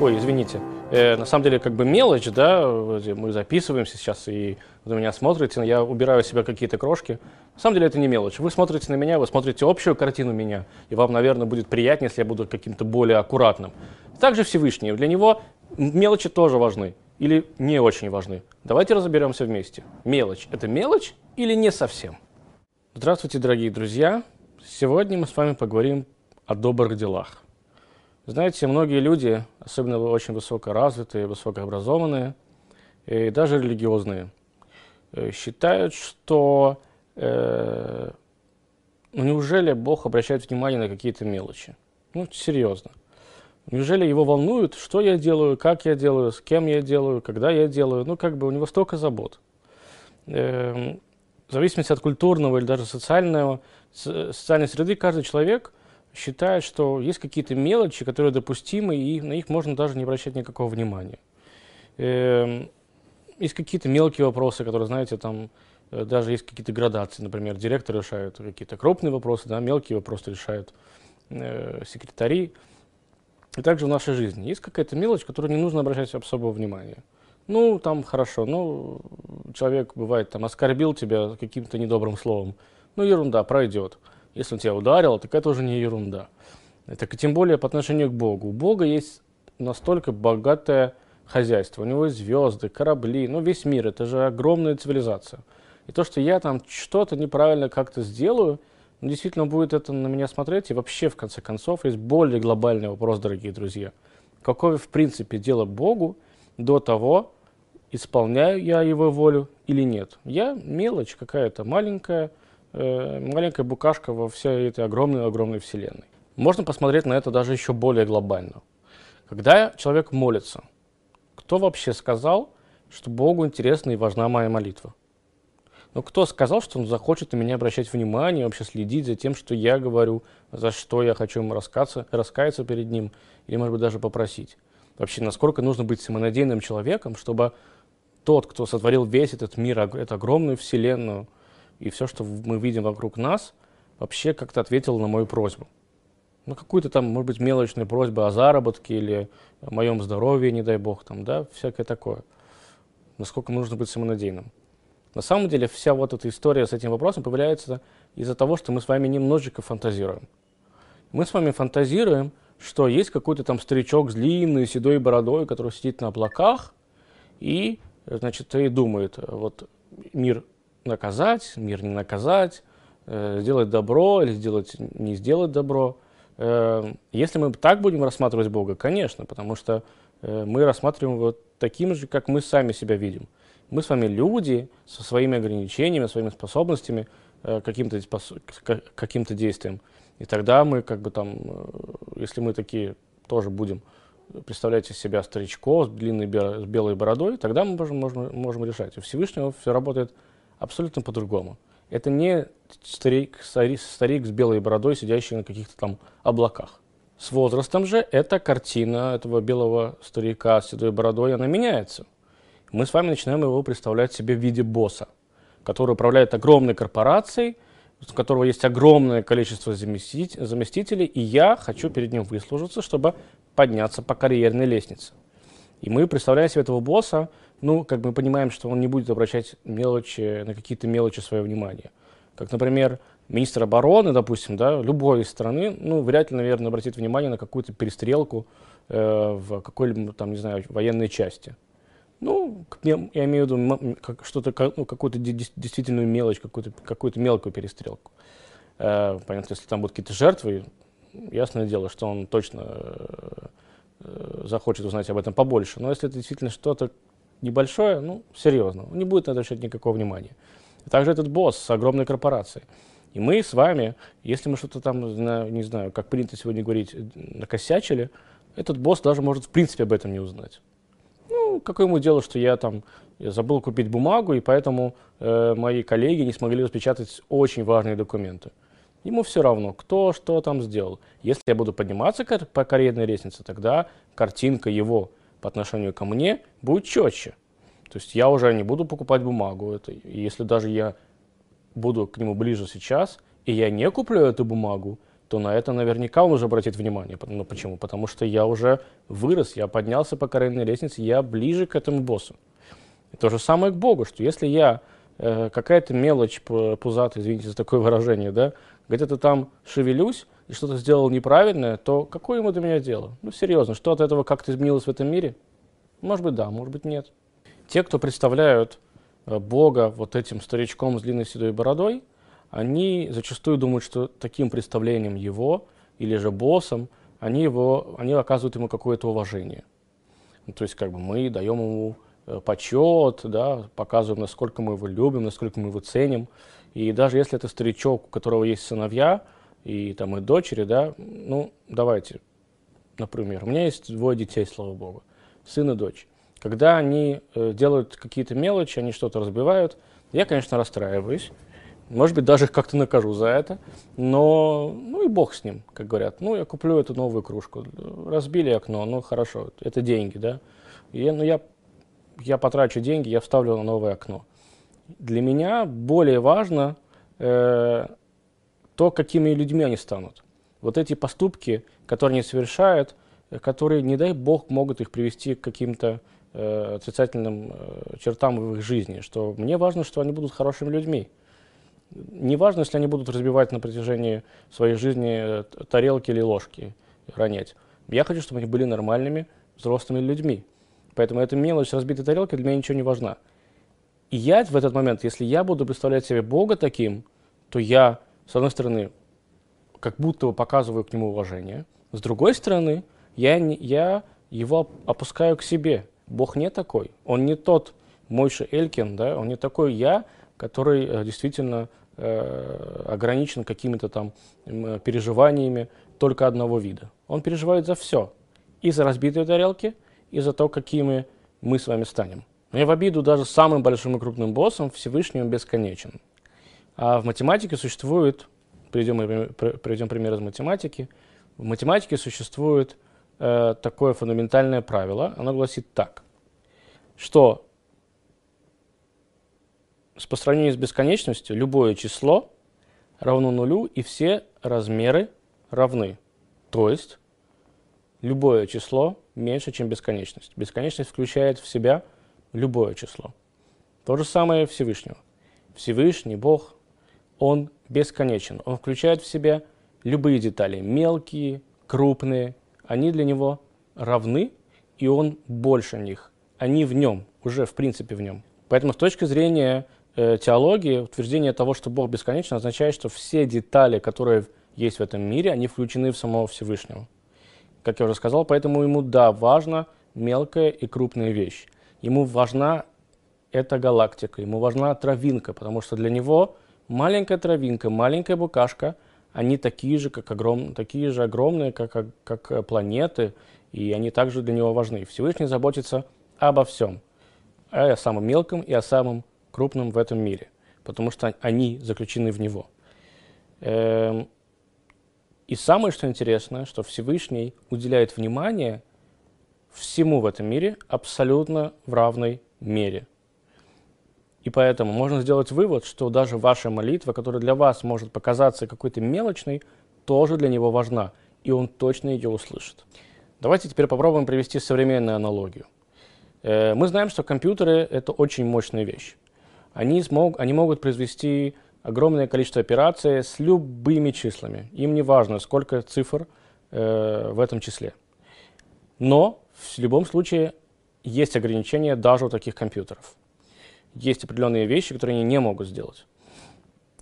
Ой, извините. Э, на самом деле, как бы мелочь, да, мы записываемся сейчас, и вы меня смотрите, я убираю себя какие-то крошки. На самом деле это не мелочь. Вы смотрите на меня, вы смотрите общую картину меня, и вам, наверное, будет приятнее, если я буду каким-то более аккуратным. Также Всевышний. Для него мелочи тоже важны или не очень важны. Давайте разберемся вместе. Мелочь – это мелочь или не совсем? Здравствуйте, дорогие друзья. Сегодня мы с вами поговорим о добрых делах. Знаете, многие люди, особенно очень высокоразвитые, высокообразованные и даже религиозные, э, считают, что э, ну неужели Бог обращает внимание на какие-то мелочи? Ну, серьезно. Неужели его волнует, что я делаю, как я делаю, с кем я делаю, когда я делаю? Ну, как бы у него столько забот. Э, в зависимости от культурного или даже социального, социальной среды, каждый человек – считает, что есть какие-то мелочи, которые допустимы, и на них можно даже не обращать никакого внимания. Эм, есть какие-то мелкие вопросы, которые, знаете, там э, даже есть какие-то градации, например, директор решает какие-то крупные вопросы, да, мелкие вопросы решают э, секретари. И также в нашей жизни есть какая-то мелочь, которую не нужно обращать особого внимания. Ну, там хорошо, ну, человек бывает там оскорбил тебя каким-то недобрым словом. Ну, ерунда, пройдет. Если он тебя ударил, так это уже не ерунда. Так и тем более по отношению к Богу. У Бога есть настолько богатое хозяйство. У него есть звезды, корабли, ну весь мир. Это же огромная цивилизация. И то, что я там что-то неправильно как-то сделаю, ну, действительно будет это на меня смотреть. И вообще, в конце концов, есть более глобальный вопрос, дорогие друзья. Какое, в принципе, дело Богу до того, исполняю я его волю или нет. Я мелочь какая-то маленькая, маленькая букашка во всей этой огромной-огромной вселенной. Можно посмотреть на это даже еще более глобально. Когда человек молится, кто вообще сказал, что Богу интересна и важна моя молитва? Но кто сказал, что он захочет на меня обращать внимание, вообще следить за тем, что я говорю, за что я хочу ему раскаться, раскаяться перед ним, или, может быть, даже попросить? Вообще, насколько нужно быть самонадеянным человеком, чтобы тот, кто сотворил весь этот мир, эту огромную вселенную, и все, что мы видим вокруг нас, вообще как-то ответил на мою просьбу. Ну, какую-то там, может быть, мелочную просьбу о заработке или о моем здоровье, не дай бог, там, да, всякое такое. Насколько нужно быть самонадеянным. На самом деле, вся вот эта история с этим вопросом появляется из-за того, что мы с вами немножечко фантазируем. Мы с вами фантазируем, что есть какой-то там старичок с длинной седой бородой, который сидит на облаках и, значит, и думает, вот мир наказать, мир не наказать, э, сделать добро или сделать, не сделать добро. Э, если мы так будем рассматривать Бога, конечно, потому что э, мы рассматриваем его таким же, как мы сами себя видим. Мы с вами люди со своими ограничениями, своими способностями, каким-то каким действием. И тогда мы как бы там, если мы такие тоже будем представлять из себя старичков с длинной белой бородой, тогда мы можем, можем, можем решать. У Всевышнего все работает абсолютно по-другому. Это не старик, старик, с белой бородой, сидящий на каких-то там облаках. С возрастом же эта картина этого белого старика с седой бородой, она меняется. Мы с вами начинаем его представлять себе в виде босса, который управляет огромной корпорацией, у которого есть огромное количество заместителей, и я хочу перед ним выслужиться, чтобы подняться по карьерной лестнице. И мы представляем себе этого босса ну, как мы понимаем, что он не будет обращать мелочи, на какие-то мелочи свое внимание. Как, например, министр обороны, допустим, да, любой страны, ну, вряд ли, наверное, обратит внимание на какую-то перестрелку э, в какой-либо, там, не знаю, военной части. Ну, я, имею в виду как, что-то, ну, какую-то действительную мелочь, какую-то какую мелкую перестрелку. Э, понятно, если там будут какие-то жертвы, ясное дело, что он точно э, э захочет узнать об этом побольше. Но если это действительно что-то небольшое, ну, серьезно, он не будет на это обращать никакого внимания. Также этот босс с огромной корпорацией. И мы с вами, если мы что-то там, не знаю, как принято сегодня говорить, накосячили, этот босс даже может в принципе об этом не узнать. Ну, какое ему дело, что я там я забыл купить бумагу, и поэтому э, мои коллеги не смогли распечатать очень важные документы. Ему все равно, кто что там сделал. Если я буду подниматься по карьерной лестнице, тогда картинка его по отношению ко мне будет четче. То есть я уже не буду покупать бумагу. Это, если даже я буду к нему ближе сейчас, и я не куплю эту бумагу, то на это наверняка он уже обратит внимание. Ну почему? Потому что я уже вырос, я поднялся по карьерной лестнице, я ближе к этому боссу. И то же самое к Богу, что если я э, какая-то мелочь пузатая, извините за такое выражение, да, где-то там шевелюсь и что-то сделал неправильное, то какое ему до меня дело? Ну серьезно, что от этого как-то изменилось в этом мире? Может быть да, может быть нет. Те, кто представляют э, Бога вот этим старичком с длинной седой бородой, они зачастую думают, что таким представлением его или же боссом они, его, они оказывают ему какое-то уважение. Ну, то есть как бы мы даем ему э, почет, да, показываем, насколько мы его любим, насколько мы его ценим. И даже если это старичок, у которого есть сыновья и там и дочери, да, ну давайте, например, у меня есть двое детей, слава богу, сын и дочь. Когда они э, делают какие-то мелочи, они что-то разбивают, я, конечно, расстраиваюсь. Может быть, даже как-то накажу за это. Но, ну и бог с ним, как говорят. Ну, я куплю эту новую кружку. Разбили окно, ну хорошо, это деньги, да. И, ну, я, я потрачу деньги, я вставлю на новое окно. Для меня более важно э, то, какими людьми они станут. Вот эти поступки, которые они совершают, э, которые, не дай бог, могут их привести к каким-то э, отрицательным э, чертам в их жизни. Что мне важно, что они будут хорошими людьми. Неважно, если они будут разбивать на протяжении своей жизни э, тарелки или ложки, ронять. Я хочу, чтобы они были нормальными, взрослыми людьми. Поэтому эта мелочь разбитой тарелки для меня ничего не важна. И я в этот момент, если я буду представлять себе Бога таким, то я, с одной стороны, как будто бы показываю к нему уважение, с другой стороны, я, не, я его опускаю к себе. Бог не такой. Он не тот Мойша Элькин, да, он не такой я, который э, действительно Э, ограничен какими-то там переживаниями только одного вида. Он переживает за все. И за разбитые тарелки, и за то, какими мы с вами станем. Мне в обиду даже самым большим и крупным боссом Всевышний он бесконечен. А в математике существует, приведем, приведем пример из математики, в математике существует э, такое фундаментальное правило, оно гласит так, что по сравнению с бесконечностью любое число равно нулю и все размеры равны. То есть любое число меньше, чем бесконечность. Бесконечность включает в себя любое число. То же самое Всевышнего. Всевышний Бог, Он бесконечен. Он включает в себя любые детали, мелкие, крупные. Они для Него равны, и Он больше них. Они в Нем, уже в принципе в Нем. Поэтому с точки зрения э, теологии утверждение того, что Бог бесконечен, означает, что все детали, которые есть в этом мире, они включены в самого Всевышнего. Как я уже сказал, поэтому ему, да, важна мелкая и крупная вещь. Ему важна эта галактика, ему важна травинка, потому что для него маленькая травинка, маленькая букашка, они такие же, как огром, такие же огромные, как, как планеты, и они также для него важны. Всевышний заботится обо всем, о самом мелком и о самом крупным в этом мире, потому что они заключены в него. Эм, и самое, что интересно, что Всевышний уделяет внимание всему в этом мире абсолютно в равной мере. И поэтому можно сделать вывод, что даже ваша молитва, которая для вас может показаться какой-то мелочной, тоже для него важна, и он точно ее услышит. Давайте теперь попробуем привести современную аналогию. Э, мы знаем, что компьютеры – это очень мощная вещь они, смог, они могут произвести огромное количество операций с любыми числами. Им не важно, сколько цифр э, в этом числе. Но в любом случае есть ограничения даже у таких компьютеров. Есть определенные вещи, которые они не могут сделать.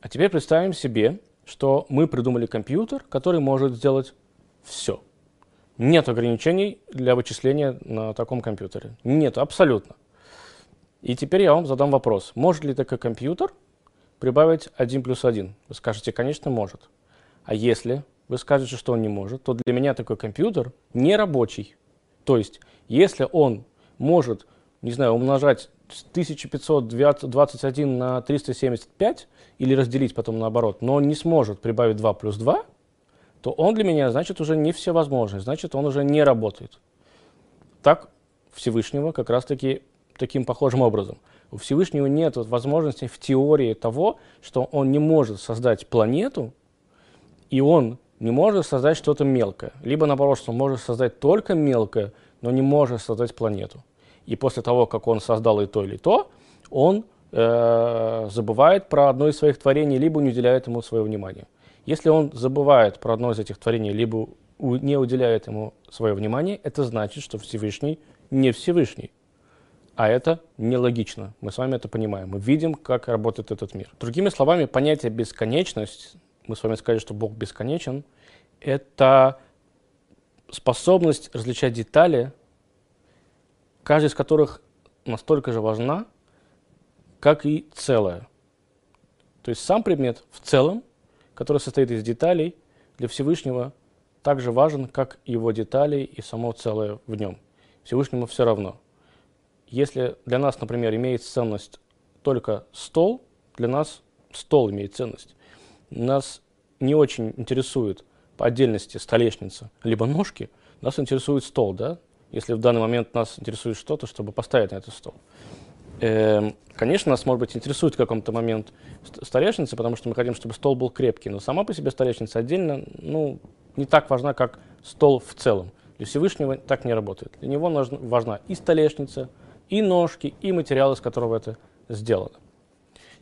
А теперь представим себе, что мы придумали компьютер, который может сделать все. Нет ограничений для вычисления на таком компьютере. Нет, абсолютно. И теперь я вам задам вопрос. Может ли такой компьютер прибавить 1 плюс 1? Вы скажете, конечно, может. А если вы скажете, что он не может, то для меня такой компьютер не рабочий. То есть, если он может, не знаю, умножать 1521 на 375 или разделить потом наоборот, но не сможет прибавить 2 плюс 2, то он для меня, значит, уже не всевозможный, значит, он уже не работает. Так Всевышнего как раз-таки таким похожим образом. У Всевышнего нет возможности в теории того, что он не может создать планету, и он не может создать что-то мелкое. Либо наоборот, что он может создать только мелкое, но не может создать планету. И после того, как он создал и то, или то, он э, забывает про одно из своих творений, либо не уделяет ему своего внимания. Если он забывает про одно из этих творений, либо у, не уделяет ему свое внимание, это значит, что Всевышний не Всевышний. А это нелогично. Мы с вами это понимаем. Мы видим, как работает этот мир. Другими словами, понятие бесконечность, мы с вами сказали, что Бог бесконечен, это способность различать детали, каждая из которых настолько же важна, как и целое. То есть сам предмет в целом, который состоит из деталей, для Всевышнего так же важен, как его детали и само целое в нем. Всевышнему все равно – если для нас, например, имеет ценность только стол, для нас стол имеет ценность. Нас не очень интересует по отдельности столешница, либо ножки, нас интересует стол, да? Если в данный момент нас интересует что-то, чтобы поставить на этот стол. Эм, конечно, нас, может быть, интересует в каком-то момент столешница, потому что мы хотим, чтобы стол был крепкий, но сама по себе столешница отдельно, ну, не так важна, как стол в целом. Для Всевышнего так не работает. Для него важна и столешница, и ножки, и материал, из которого это сделано.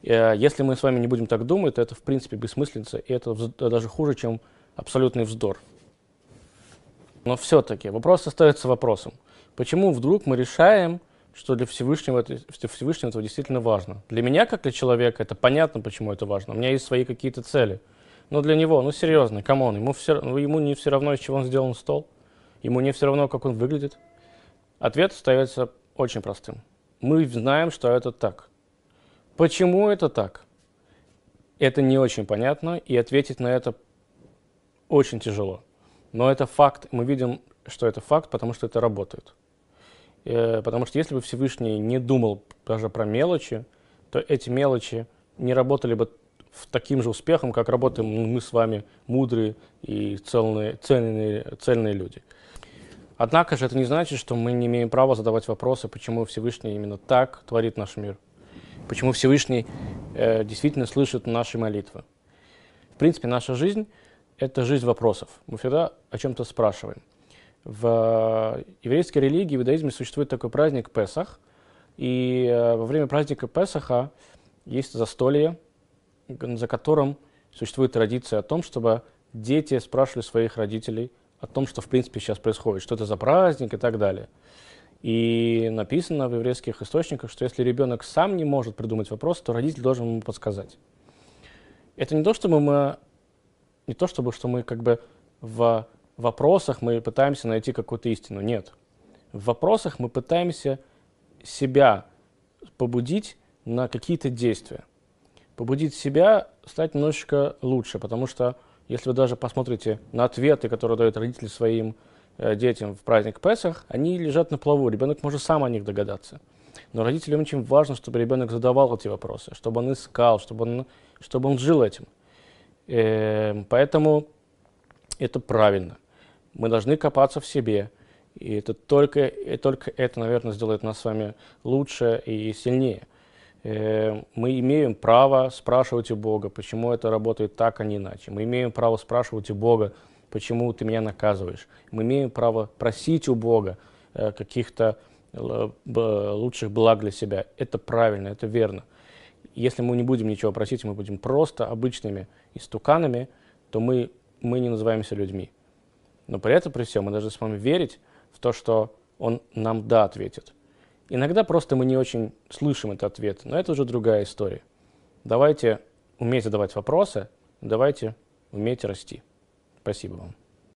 Э, если мы с вами не будем так думать, то это в принципе бессмыслица, и это даже хуже, чем абсолютный вздор. Но все-таки вопрос остается вопросом. Почему вдруг мы решаем, что для Всевышнего, это, для Всевышнего это действительно важно? Для меня, как для человека, это понятно, почему это важно. У меня есть свои какие-то цели. Но для него, ну серьезно, come on, ему, все, ему не все равно, из чего он сделан стол. Ему не все равно, как он выглядит. Ответ остается очень простым. Мы знаем, что это так. Почему это так? Это не очень понятно, и ответить на это очень тяжело. Но это факт. Мы видим, что это факт, потому что это работает. Э, потому что если бы Всевышний не думал даже про мелочи, то эти мелочи не работали бы в таким же успехом, как работаем мы с вами, мудрые и цельные, цельные, цельные люди. Однако же это не значит, что мы не имеем права задавать вопросы, почему Всевышний именно так творит наш мир, почему Всевышний э, действительно слышит наши молитвы. В принципе, наша жизнь – это жизнь вопросов. Мы всегда о чем-то спрашиваем. В еврейской религии, в иудаизме существует такой праздник Песах, и э, во время праздника Песаха есть застолье, за которым существует традиция о том, чтобы дети спрашивали своих родителей – о том, что в принципе сейчас происходит, что это за праздник и так далее. И написано в еврейских источниках, что если ребенок сам не может придумать вопрос, то родитель должен ему подсказать. Это не то, чтобы мы, не то, чтобы что мы как бы в вопросах мы пытаемся найти какую-то истину. Нет. В вопросах мы пытаемся себя побудить на какие-то действия. Побудить себя стать немножечко лучше, потому что если вы даже посмотрите на ответы, которые дают родители своим э, детям в праздник Песах, они лежат на плаву. Ребенок может сам о них догадаться. Но родителям очень важно, чтобы ребенок задавал эти вопросы, чтобы он искал, чтобы он, чтобы он жил этим. Э, поэтому это правильно. Мы должны копаться в себе. И это только, и только это, наверное, сделает нас с вами лучше и сильнее. Э, мы имеем право спрашивать у Бога, почему это работает так, а не иначе. Мы имеем право спрашивать у Бога, почему ты меня наказываешь. Мы имеем право просить у Бога э, каких-то э, лучших благ для себя. Это правильно, это верно. Если мы не будем ничего просить, мы будем просто обычными истуканами, то мы, мы не называемся людьми. Но при этом, при всем, мы должны с вами верить в то, что Он нам да ответит. Иногда просто мы не очень слышим этот ответ, но это уже другая история. Давайте уметь задавать вопросы, давайте уметь расти. Спасибо вам.